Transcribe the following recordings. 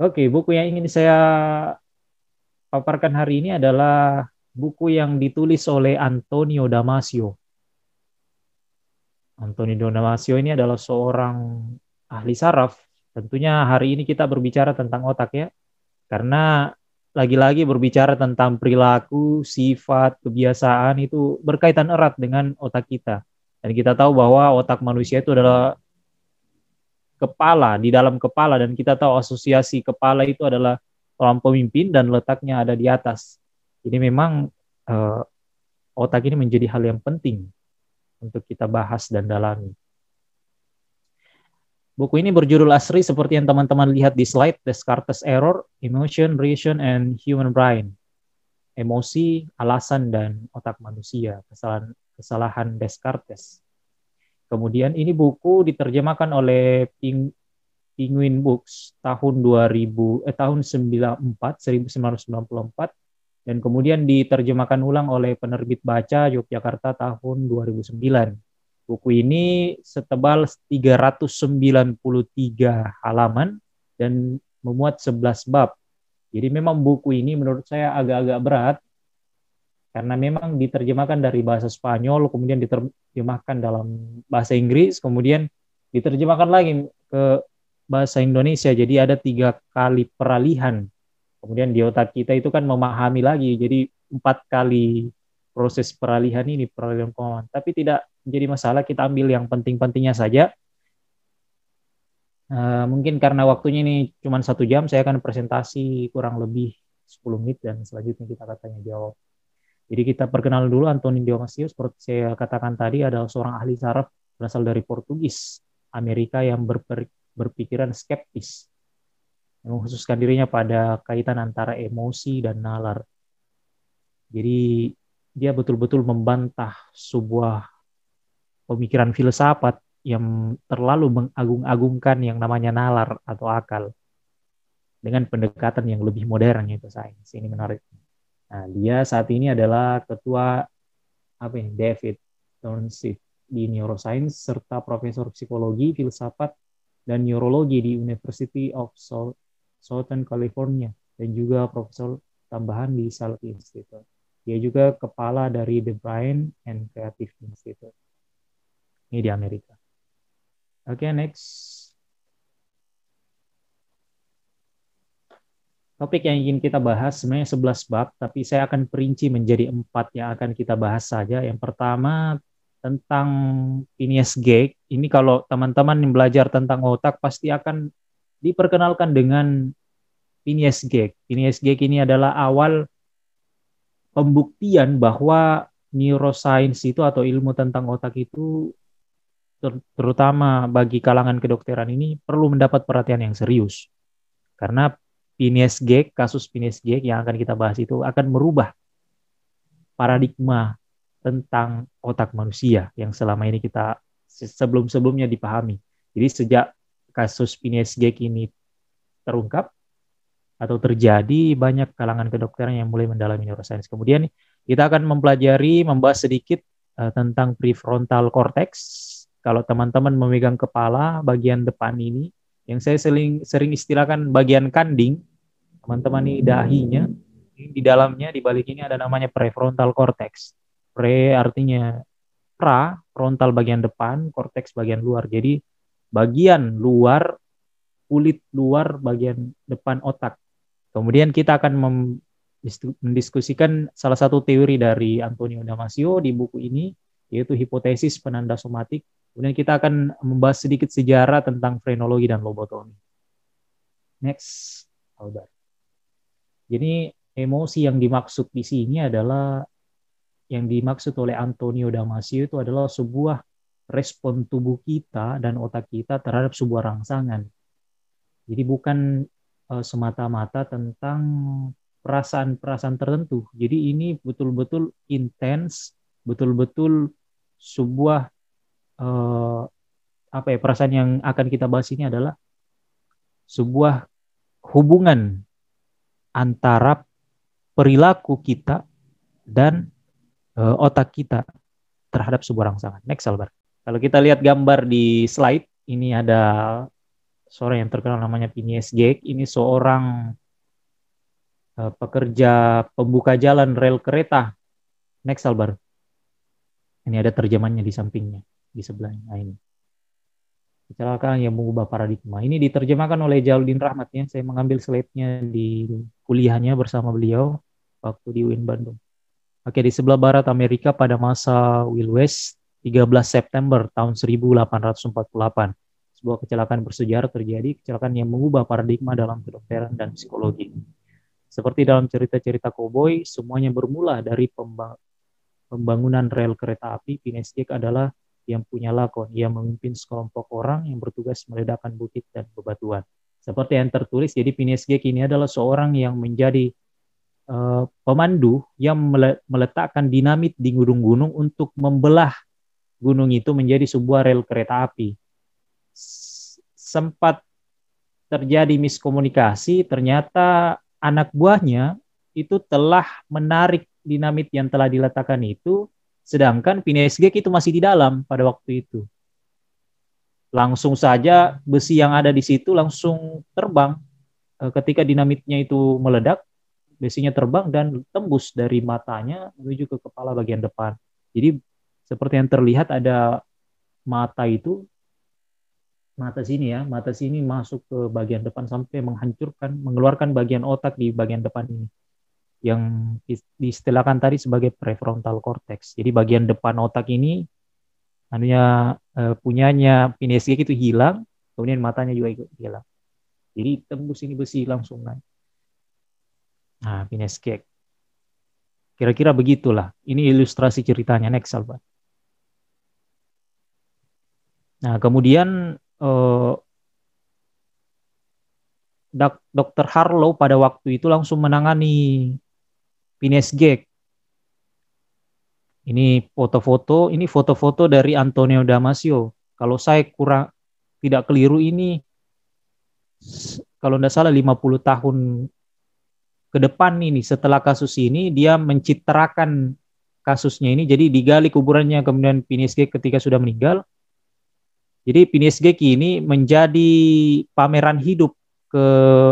Oke, buku yang ingin saya paparkan hari ini adalah buku yang ditulis oleh Antonio Damasio. Antonio Damasio ini adalah seorang ahli saraf. Tentunya hari ini kita berbicara tentang otak ya. Karena lagi-lagi berbicara tentang perilaku, sifat, kebiasaan itu berkaitan erat dengan otak kita. Dan kita tahu bahwa otak manusia itu adalah kepala, di dalam kepala dan kita tahu asosiasi kepala itu adalah orang pemimpin dan letaknya ada di atas. Jadi memang uh, otak ini menjadi hal yang penting untuk kita bahas dan dalami. Buku ini berjudul asri seperti yang teman-teman lihat di slide, Descartes Error, Emotion, Reason, and Human Brain. Emosi, alasan, dan otak manusia, kesalahan, kesalahan Descartes. Kemudian ini buku diterjemahkan oleh Ping, Penguin Books tahun 2000 eh tahun 94 1994 dan kemudian diterjemahkan ulang oleh penerbit Baca Yogyakarta tahun 2009. Buku ini setebal 393 halaman dan memuat 11 bab. Jadi memang buku ini menurut saya agak-agak berat karena memang diterjemahkan dari bahasa Spanyol, kemudian diterjemahkan dalam bahasa Inggris, kemudian diterjemahkan lagi ke bahasa Indonesia. Jadi ada tiga kali peralihan. Kemudian di otak kita itu kan memahami lagi, jadi empat kali proses peralihan ini, peralihan pemahaman. Tapi tidak menjadi masalah, kita ambil yang penting-pentingnya saja. Uh, mungkin karena waktunya ini cuma satu jam, saya akan presentasi kurang lebih 10 menit dan selanjutnya kita katanya jawab. Jadi kita perkenal dulu Antoni Diomasio, seperti saya katakan tadi adalah seorang ahli saraf berasal dari Portugis, Amerika yang berper, berpikiran skeptis, yang mengkhususkan dirinya pada kaitan antara emosi dan nalar. Jadi dia betul-betul membantah sebuah pemikiran filsafat yang terlalu mengagung-agungkan yang namanya nalar atau akal dengan pendekatan yang lebih modern yaitu sains. Ini menarik. Nah, dia saat ini adalah ketua apa ini David Thornsif di neuroscience serta profesor psikologi, filsafat dan neurologi di University of Southern California dan juga profesor tambahan di Salk Institute. Dia juga kepala dari The Brain and Creative Institute. Ini di Amerika. Oke, okay, next. Topik yang ingin kita bahas sebenarnya 11 bab, tapi saya akan perinci menjadi empat yang akan kita bahas saja. Yang pertama tentang Phineas Gage. Ini kalau teman-teman yang belajar tentang otak pasti akan diperkenalkan dengan Phineas Gage. Phineas Gage ini adalah awal pembuktian bahwa neuroscience itu atau ilmu tentang otak itu ter terutama bagi kalangan kedokteran ini perlu mendapat perhatian yang serius. Karena Phineas Gage, kasus Phineas Gage yang akan kita bahas itu akan merubah paradigma tentang otak manusia yang selama ini kita sebelum-sebelumnya dipahami. Jadi sejak kasus Phineas Gage ini terungkap, atau terjadi banyak kalangan kedokteran yang mulai mendalami neuroscience. Kemudian kita akan mempelajari, membahas sedikit uh, tentang prefrontal cortex. Kalau teman-teman memegang kepala bagian depan ini, yang saya sering sering istilahkan bagian kanding, teman-teman ini dahinya, di dalamnya di balik ini ada namanya prefrontal cortex. Pre artinya pra, frontal bagian depan, cortex bagian luar. Jadi bagian luar kulit luar bagian depan otak Kemudian kita akan mendiskusikan salah satu teori dari Antonio Damasio di buku ini, yaitu hipotesis penanda somatik. Kemudian kita akan membahas sedikit sejarah tentang frenologi dan lobotomi. Next, Albert. Jadi emosi yang dimaksud di sini adalah yang dimaksud oleh Antonio Damasio itu adalah sebuah respon tubuh kita dan otak kita terhadap sebuah rangsangan. Jadi bukan uh, semata-mata tentang perasaan-perasaan tertentu. Jadi ini betul-betul intens, betul-betul sebuah uh, apa ya perasaan yang akan kita bahas ini adalah sebuah hubungan antara perilaku kita dan uh, otak kita terhadap sebuah rangsangan. Next, Albert. Kalau kita lihat gambar di slide, ini ada seorang yang terkenal namanya Phineas Gage. Ini seorang uh, pekerja pembuka jalan rel kereta. Next Albar. Ini ada terjemahannya di sampingnya, di sebelahnya. Nah, ini. Kecelakaan yang mengubah paradigma. Ini diterjemahkan oleh Jaludin Rahmat ya. Saya mengambil slide-nya di kuliahnya bersama beliau waktu di UIN Bandung. Oke, di sebelah barat Amerika pada masa Will West 13 September tahun 1848 sebuah kecelakaan bersejarah terjadi, kecelakaan yang mengubah paradigma dalam kedokteran dan psikologi. Seperti dalam cerita-cerita koboi, semuanya bermula dari pembangunan rel kereta api. Pinesiek adalah yang punya lakon. Ia memimpin sekelompok orang yang bertugas meledakkan bukit dan bebatuan. Seperti yang tertulis, jadi Pinesiek ini adalah seorang yang menjadi uh, pemandu yang meletakkan dinamit di gunung-gunung untuk membelah gunung itu menjadi sebuah rel kereta api sempat terjadi miskomunikasi, ternyata anak buahnya itu telah menarik dinamit yang telah diletakkan itu, sedangkan PNSG itu masih di dalam pada waktu itu. Langsung saja besi yang ada di situ langsung terbang. E, ketika dinamitnya itu meledak, besinya terbang dan tembus dari matanya menuju ke kepala bagian depan. Jadi seperti yang terlihat ada mata itu mata sini ya, mata sini masuk ke bagian depan sampai menghancurkan, mengeluarkan bagian otak di bagian depan ini yang diistilahkan tadi sebagai prefrontal cortex. Jadi bagian depan otak ini anunya uh, punyanya Pinesic itu hilang, kemudian matanya juga ikut hilang. Jadi tembus ini besi langsung naik. Nah, Pinesic. Kira-kira begitulah. Ini ilustrasi ceritanya next Alba. Nah, kemudian uh, dokter Harlow pada waktu itu langsung menangani Pines Gag. Ini foto-foto, ini foto-foto dari Antonio Damasio. Kalau saya kurang tidak keliru ini kalau tidak salah 50 tahun ke depan ini setelah kasus ini dia mencitrakan kasusnya ini jadi digali kuburannya kemudian Pinesge ketika sudah meninggal jadi PNSG ini menjadi pameran hidup ke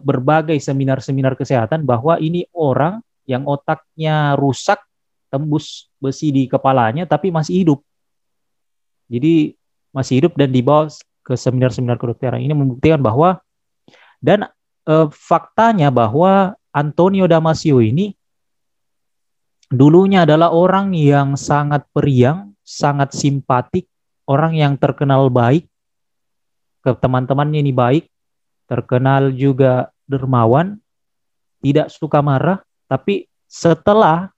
berbagai seminar-seminar kesehatan bahwa ini orang yang otaknya rusak, tembus besi di kepalanya tapi masih hidup. Jadi masih hidup dan dibawa ke seminar-seminar kedokteran. Ini membuktikan bahwa dan e, faktanya bahwa Antonio Damasio ini dulunya adalah orang yang sangat periang, sangat simpatik, orang yang terkenal baik, ke teman-temannya ini baik, terkenal juga dermawan, tidak suka marah, tapi setelah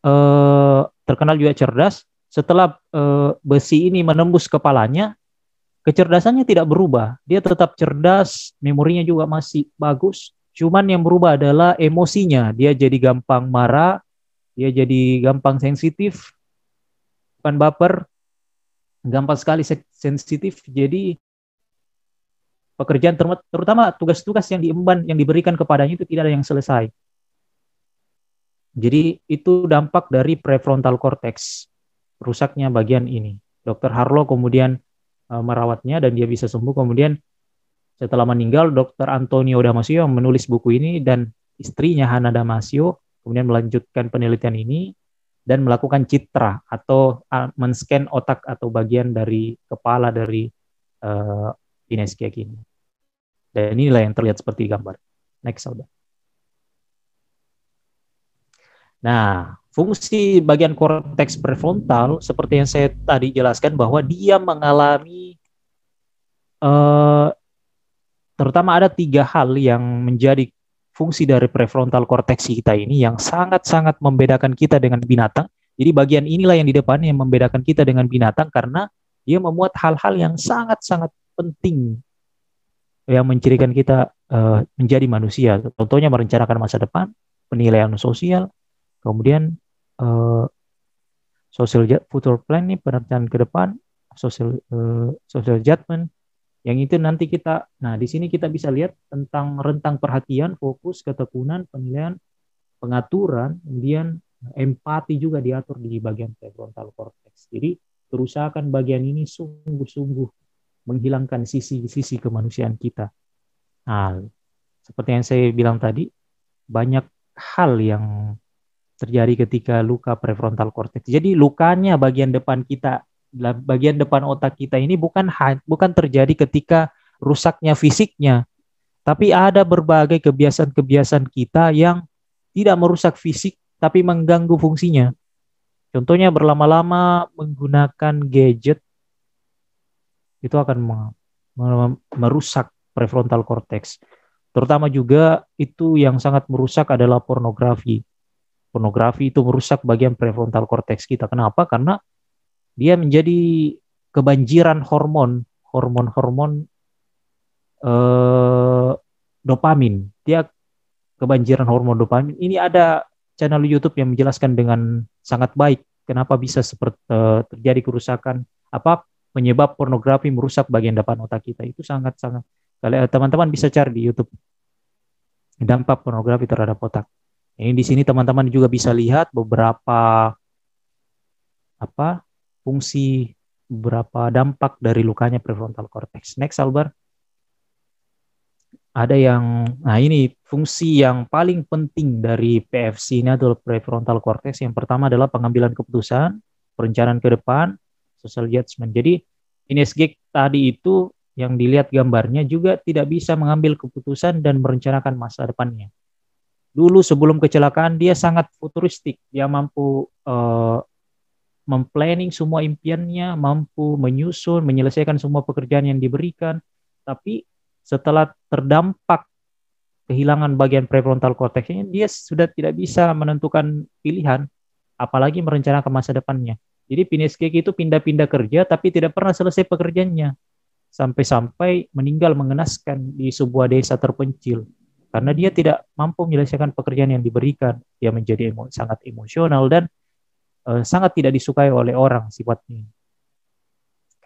eh, terkenal juga cerdas, setelah eh, besi ini menembus kepalanya, kecerdasannya tidak berubah. Dia tetap cerdas, memorinya juga masih bagus. Cuman yang berubah adalah emosinya. Dia jadi gampang marah, dia jadi gampang sensitif, bukan baper, gampang sekali sensitif. Jadi pekerjaan terutama tugas-tugas yang diemban yang diberikan kepadanya itu tidak ada yang selesai. Jadi itu dampak dari prefrontal cortex rusaknya bagian ini. Dokter Harlow kemudian uh, merawatnya dan dia bisa sembuh. Kemudian setelah meninggal, Dokter Antonio Damasio menulis buku ini dan istrinya Hana Damasio kemudian melanjutkan penelitian ini dan melakukan citra atau uh, men-scan otak atau bagian dari kepala dari uh, Ines ini. Dan inilah yang terlihat seperti gambar. Next, saudara. Nah, fungsi bagian korteks prefrontal seperti yang saya tadi jelaskan bahwa dia mengalami uh, terutama ada tiga hal yang menjadi fungsi dari prefrontal cortex kita ini yang sangat-sangat membedakan kita dengan binatang. Jadi bagian inilah yang di depan yang membedakan kita dengan binatang karena dia memuat hal-hal yang sangat-sangat penting yang mencirikan kita uh, menjadi manusia. Contohnya merencanakan masa depan, penilaian sosial, kemudian uh, social future plan nih perencanaan ke depan, social uh, social judgment, yang itu nanti kita, nah di sini kita bisa lihat tentang rentang perhatian, fokus, ketekunan, penilaian, pengaturan, kemudian empati juga diatur di bagian prefrontal cortex. Jadi kerusakan bagian ini sungguh-sungguh menghilangkan sisi-sisi kemanusiaan kita. Nah, seperti yang saya bilang tadi, banyak hal yang terjadi ketika luka prefrontal cortex. Jadi lukanya bagian depan kita, bagian depan otak kita ini bukan bukan terjadi ketika rusaknya fisiknya, tapi ada berbagai kebiasaan-kebiasaan kita yang tidak merusak fisik tapi mengganggu fungsinya. Contohnya berlama-lama menggunakan gadget itu akan merusak prefrontal cortex. Terutama juga itu yang sangat merusak adalah pornografi. Pornografi itu merusak bagian prefrontal cortex kita. Kenapa? Karena dia menjadi kebanjiran hormon, hormon-hormon eh, dopamin. Dia kebanjiran hormon dopamin. Ini ada channel YouTube yang menjelaskan dengan sangat baik kenapa bisa seperti uh, terjadi kerusakan apa penyebab pornografi merusak bagian depan otak kita itu sangat-sangat kalian teman-teman bisa cari di YouTube dampak pornografi terhadap otak. Ini di sini teman-teman juga bisa lihat beberapa apa fungsi beberapa dampak dari lukanya prefrontal cortex. Next Albert. Ada yang nah ini fungsi yang paling penting dari PFC ini adalah prefrontal cortex. Yang pertama adalah pengambilan keputusan perencanaan ke depan social judgment. Jadi Inesgek tadi itu yang dilihat gambarnya juga tidak bisa mengambil keputusan dan merencanakan masa depannya dulu sebelum kecelakaan dia sangat futuristik dia mampu uh, memplanning semua impiannya mampu menyusun menyelesaikan semua pekerjaan yang diberikan tapi setelah terdampak kehilangan bagian prefrontal cortexnya, dia sudah tidak bisa menentukan pilihan, apalagi merencanakan masa depannya. Jadi Pineskek itu pindah-pindah kerja, tapi tidak pernah selesai pekerjaannya. Sampai-sampai meninggal mengenaskan di sebuah desa terpencil. Karena dia tidak mampu menyelesaikan pekerjaan yang diberikan. Dia menjadi emo sangat emosional dan uh, sangat tidak disukai oleh orang sifatnya.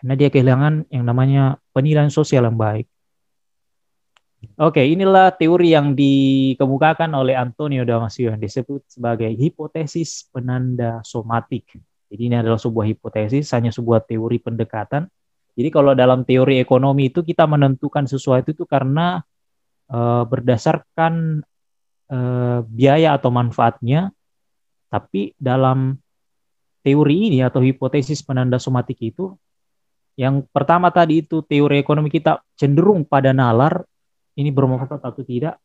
Karena dia kehilangan yang namanya penilaian sosial yang baik. Oke, inilah teori yang dikemukakan oleh Antonio Damasio yang disebut sebagai hipotesis penanda somatik. Jadi ini adalah sebuah hipotesis, hanya sebuah teori pendekatan. Jadi kalau dalam teori ekonomi itu kita menentukan sesuatu itu karena uh, berdasarkan uh, biaya atau manfaatnya. Tapi dalam teori ini atau hipotesis penanda somatik itu yang pertama tadi itu teori ekonomi kita cenderung pada nalar ini bermanfaat atau tidak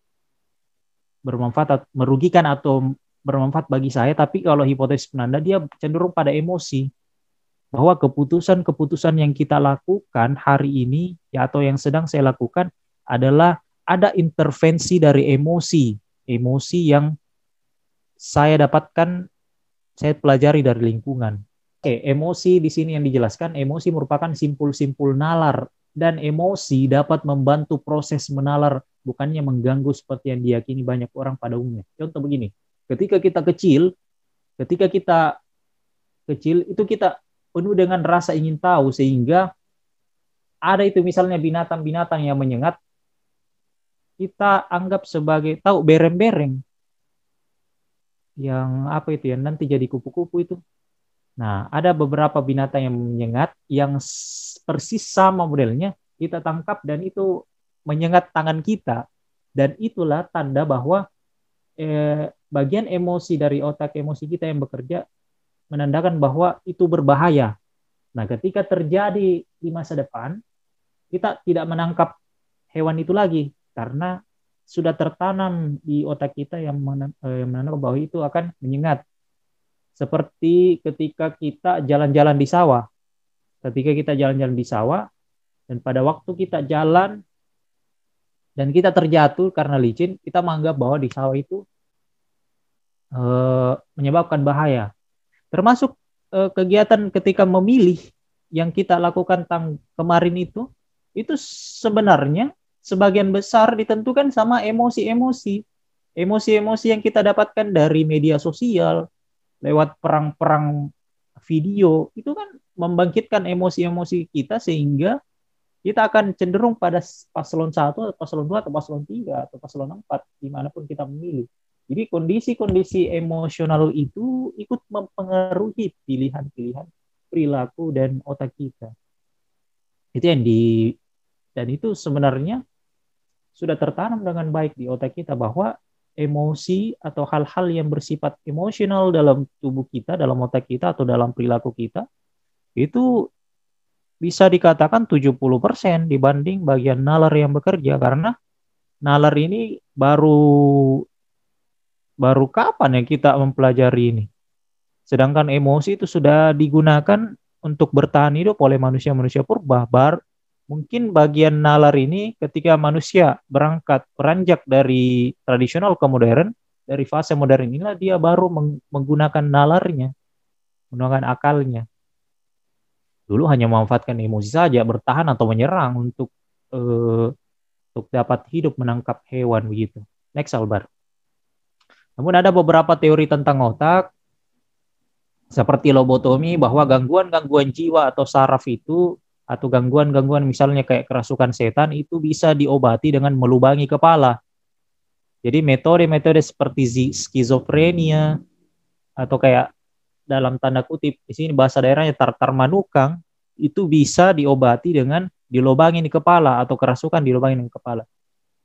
bermanfaat merugikan atau bermanfaat bagi saya tapi kalau hipotesis penanda dia cenderung pada emosi bahwa keputusan-keputusan yang kita lakukan hari ini ya atau yang sedang saya lakukan adalah ada intervensi dari emosi emosi yang saya dapatkan saya pelajari dari lingkungan oke emosi di sini yang dijelaskan emosi merupakan simpul-simpul nalar dan emosi dapat membantu proses menalar bukannya mengganggu seperti yang diyakini banyak orang pada umumnya. Contoh begini, ketika kita kecil, ketika kita kecil itu kita penuh dengan rasa ingin tahu sehingga ada itu misalnya binatang-binatang yang menyengat kita anggap sebagai tahu bereng-bereng. Yang apa itu ya nanti jadi kupu-kupu itu. Nah, ada beberapa binatang yang menyengat yang persis sama modelnya kita tangkap dan itu menyengat tangan kita. Dan itulah tanda bahwa eh, bagian emosi dari otak emosi kita yang bekerja menandakan bahwa itu berbahaya. Nah, ketika terjadi di masa depan, kita tidak menangkap hewan itu lagi karena sudah tertanam di otak kita yang eh, menandakan bahwa itu akan menyengat seperti ketika kita jalan-jalan di sawah. Ketika kita jalan-jalan di sawah dan pada waktu kita jalan dan kita terjatuh karena licin, kita menganggap bahwa di sawah itu e, menyebabkan bahaya. Termasuk e, kegiatan ketika memilih yang kita lakukan tang kemarin itu, itu sebenarnya sebagian besar ditentukan sama emosi-emosi. Emosi-emosi yang kita dapatkan dari media sosial, lewat perang-perang video itu kan membangkitkan emosi-emosi kita sehingga kita akan cenderung pada paslon satu atau paslon dua atau paslon tiga atau paslon empat di mana pun kita memilih. Jadi kondisi-kondisi emosional itu ikut mempengaruhi pilihan-pilihan perilaku dan otak kita. Itu yang di dan itu sebenarnya sudah tertanam dengan baik di otak kita bahwa emosi atau hal-hal yang bersifat emosional dalam tubuh kita, dalam otak kita atau dalam perilaku kita itu bisa dikatakan 70% dibanding bagian nalar yang bekerja karena nalar ini baru baru kapan ya kita mempelajari ini. Sedangkan emosi itu sudah digunakan untuk bertahan hidup oleh manusia-manusia purba. Bar, mungkin bagian nalar ini ketika manusia berangkat beranjak dari tradisional ke modern, dari fase modern inilah dia baru menggunakan nalarnya, menggunakan akalnya. Dulu hanya memanfaatkan emosi saja, bertahan atau menyerang untuk uh, untuk dapat hidup menangkap hewan begitu. Next Albar. Namun ada beberapa teori tentang otak seperti lobotomi bahwa gangguan-gangguan jiwa atau saraf itu atau gangguan-gangguan misalnya kayak kerasukan setan itu bisa diobati dengan melubangi kepala. Jadi metode-metode seperti skizofrenia atau kayak dalam tanda kutip di sini bahasa daerahnya tartar manukang itu bisa diobati dengan dilubangin di kepala atau kerasukan dilubangin di kepala.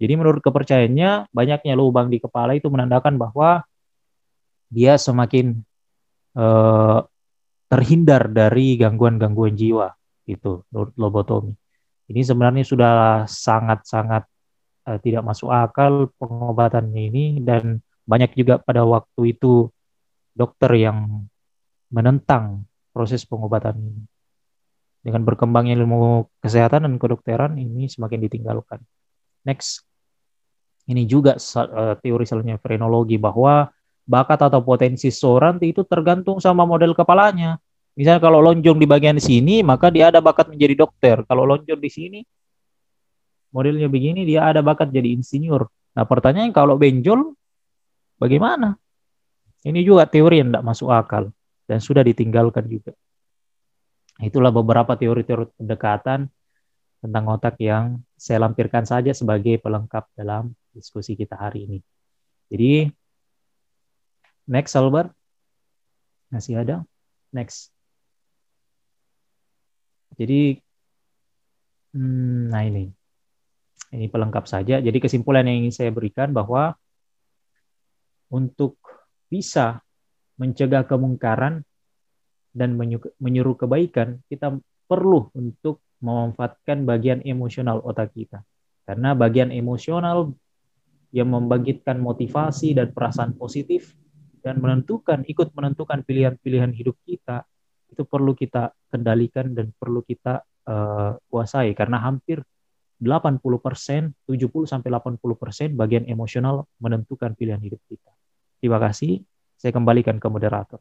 Jadi menurut kepercayaannya banyaknya lubang di kepala itu menandakan bahwa dia semakin uh, terhindar dari gangguan-gangguan jiwa itu lobotomi. Ini sebenarnya sudah sangat-sangat uh, tidak masuk akal pengobatannya ini dan banyak juga pada waktu itu dokter yang menentang proses pengobatan ini. Dengan berkembangnya ilmu kesehatan dan kedokteran ini semakin ditinggalkan. Next. Ini juga uh, teori selanjutnya frenologi bahwa bakat atau potensi seorang itu tergantung sama model kepalanya. Misalnya kalau lonjong di bagian sini, maka dia ada bakat menjadi dokter. Kalau lonjong di sini, modelnya begini, dia ada bakat jadi insinyur. Nah pertanyaan kalau benjol, bagaimana? Ini juga teori yang tidak masuk akal dan sudah ditinggalkan juga. Itulah beberapa teori-teori pendekatan tentang otak yang saya lampirkan saja sebagai pelengkap dalam diskusi kita hari ini. Jadi next Albert masih ada next. Jadi hmm, nah ini ini pelengkap saja. Jadi kesimpulan yang ingin saya berikan bahwa untuk bisa mencegah kemungkaran dan menyuruh kebaikan, kita perlu untuk memanfaatkan bagian emosional otak kita. Karena bagian emosional yang membangkitkan motivasi dan perasaan positif dan menentukan ikut menentukan pilihan-pilihan hidup kita itu perlu kita kendalikan dan perlu kita uh, kuasai karena hampir 80%, 70 sampai 80% bagian emosional menentukan pilihan hidup kita. Terima kasih. Saya kembalikan ke moderator.